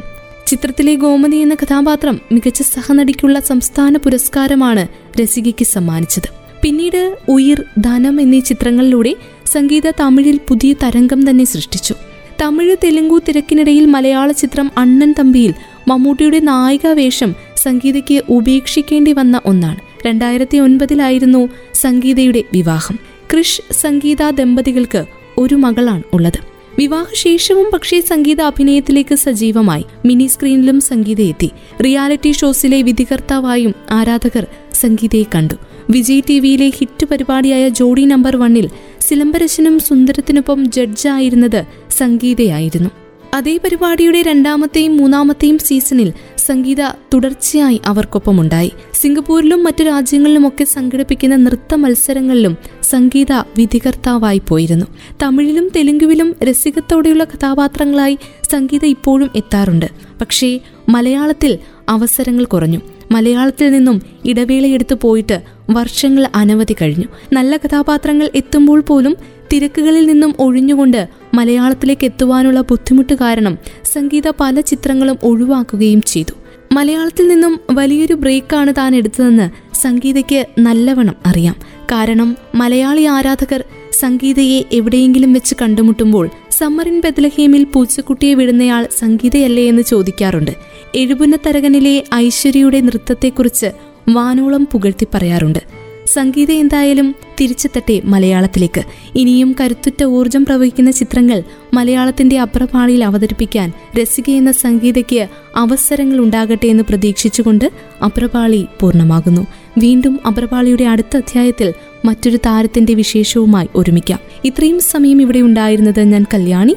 ചിത്രത്തിലെ ഗോമതി എന്ന കഥാപാത്രം മികച്ച സഹനടിക്കുള്ള സംസ്ഥാന പുരസ്കാരമാണ് രസികയ്ക്ക് സമ്മാനിച്ചത്. പിന്നീട് ഉയിർ ധനം എന്നീ ചിത്രങ്ങളിലൂടെ സംഗീത തമിഴിൽ പുതിയ തരംഗം തന്നെ സൃഷ്ടിച്ചു. തമിഴ് തെലുങ്കു തിരക്കിനിടയിൽ മലയാള ചിത്രം അണ്ണൻ തമ്പിയിൽ മമ്മൂട്ടിയുടെ നായികാവേഷം സംഗീതയ്ക്ക് ഉപേക്ഷിക്കേണ്ടി വന്ന ഒന്നാണ്. രണ്ടായിരത്തി ഒൻപതിലായിരുന്നു സംഗീതയുടെ വിവാഹം. ക്രിഷ് സംഗീത ദമ്പതികൾക്ക് ഒരു മകളാണ് ഉള്ളത്. വിവാഹശേഷവും പക്ഷേ സംഗീത അഭിനയത്തിലേക്ക് സജീവമായി. മിനി സ്ക്രീനിലും സംഗീത എത്തി റിയാലിറ്റി ഷോസിലെ വിധികർത്താവായും ആരാധകർ സംഗീതയെ കണ്ടു. വിജയ് ടി വിയിലെ ഹിറ്റ് പരിപാടിയായ ജോഡി നമ്പർ വണ്ണിൽ സിലംബരശനും സുന്ദരത്തിനൊപ്പം ജഡ്ജായിരുന്നത് സംഗീതയായിരുന്നു. അതേ പരിപാടിയുടെ രണ്ടാമത്തെയും മൂന്നാമത്തെയും സീസണിൽ സംഗീത തുടർച്ചയായി അവർക്കൊപ്പമുണ്ടായി. സിംഗപ്പൂരിലും മറ്റു രാജ്യങ്ങളിലുമൊക്കെ സംഘടിപ്പിക്കുന്ന നൃത്ത മത്സരങ്ങളിലും സംഗീത വിധികർത്താവായി പോയിരുന്നു. തമിഴിലും തെലുങ്കുവിലും രസികത്തോടെയുള്ള കഥാപാത്രങ്ങളായി സംഗീത ഇപ്പോഴും എത്താറുണ്ട്. പക്ഷേ മലയാളത്തിൽ അവസരങ്ങൾ കുറഞ്ഞു. മലയാളത്തിൽ നിന്നും ഇടവേളയെടുത്തു പോയിട്ട് വർഷങ്ങൾ അനവധി കഴിഞ്ഞു. നല്ല കഥാപാത്രങ്ങൾ എത്തുമ്പോൾ പോലും തിരക്കുകളിൽ നിന്നും ഒഴിഞ്ഞുകൊണ്ട് മലയാളത്തിലേക്ക് എത്തുവാനുള്ള ബുദ്ധിമുട്ട് കാരണം സംഗീത പല ചിത്രങ്ങളും ഒഴിവാക്കുകയും ചെയ്തു. മലയാളത്തിൽ നിന്നും വലിയൊരു ബ്രേക്കാണ് താൻ എടുത്തതെന്ന് സംഗീതയ്ക്ക് നല്ലവണ്ണം അറിയാം. കാരണം മലയാളി ആരാധകർ സംഗീതയെ എവിടെയെങ്കിലും വെച്ച് കണ്ടുമുട്ടുമ്പോൾ സമ്മറിൻ ബെദ്ലഹേമിൽ പൂച്ചക്കുട്ടിയെ വിടുന്നയാൾ സംഗീതയല്ലേ എന്ന് ചോദിക്കാറുണ്ട്. എഴുപുന്ന തരകനിലെ ഐശ്വര്യയുടെ നൃത്തത്തെക്കുറിച്ച് വാനോളം പുകഴ്ത്തി പറയാറുണ്ട്. സംഗീതം എന്തായാലും തിരിച്ചെത്തട്ടെ മലയാളത്തിലേക്ക്. ഇനിയും കരുത്തുറ്റ ഊർജം പ്രവഹിക്കുന്ന ചിത്രങ്ങൾ മലയാളത്തിന്റെ അപ്രപാളിയിൽ അവതരിപ്പിക്കാൻ രസിക എന്ന സംഗീതയ്ക്ക് അവസരങ്ങൾ ഉണ്ടാകട്ടെ എന്ന് പ്രതീക്ഷിച്ചുകൊണ്ട് അപ്രപാളി പൂർണമാകുന്നു. വീണ്ടും അപ്രപാളിയുടെ അടുത്ത അധ്യായത്തിൽ മറ്റൊരു താരത്തിന്റെ വിശേഷവുമായി ഒരുമിക്കാം. ഇത്രയും സമയം ഇവിടെ ഉണ്ടായിരുന്നത് ഞാൻ കല്യാണി.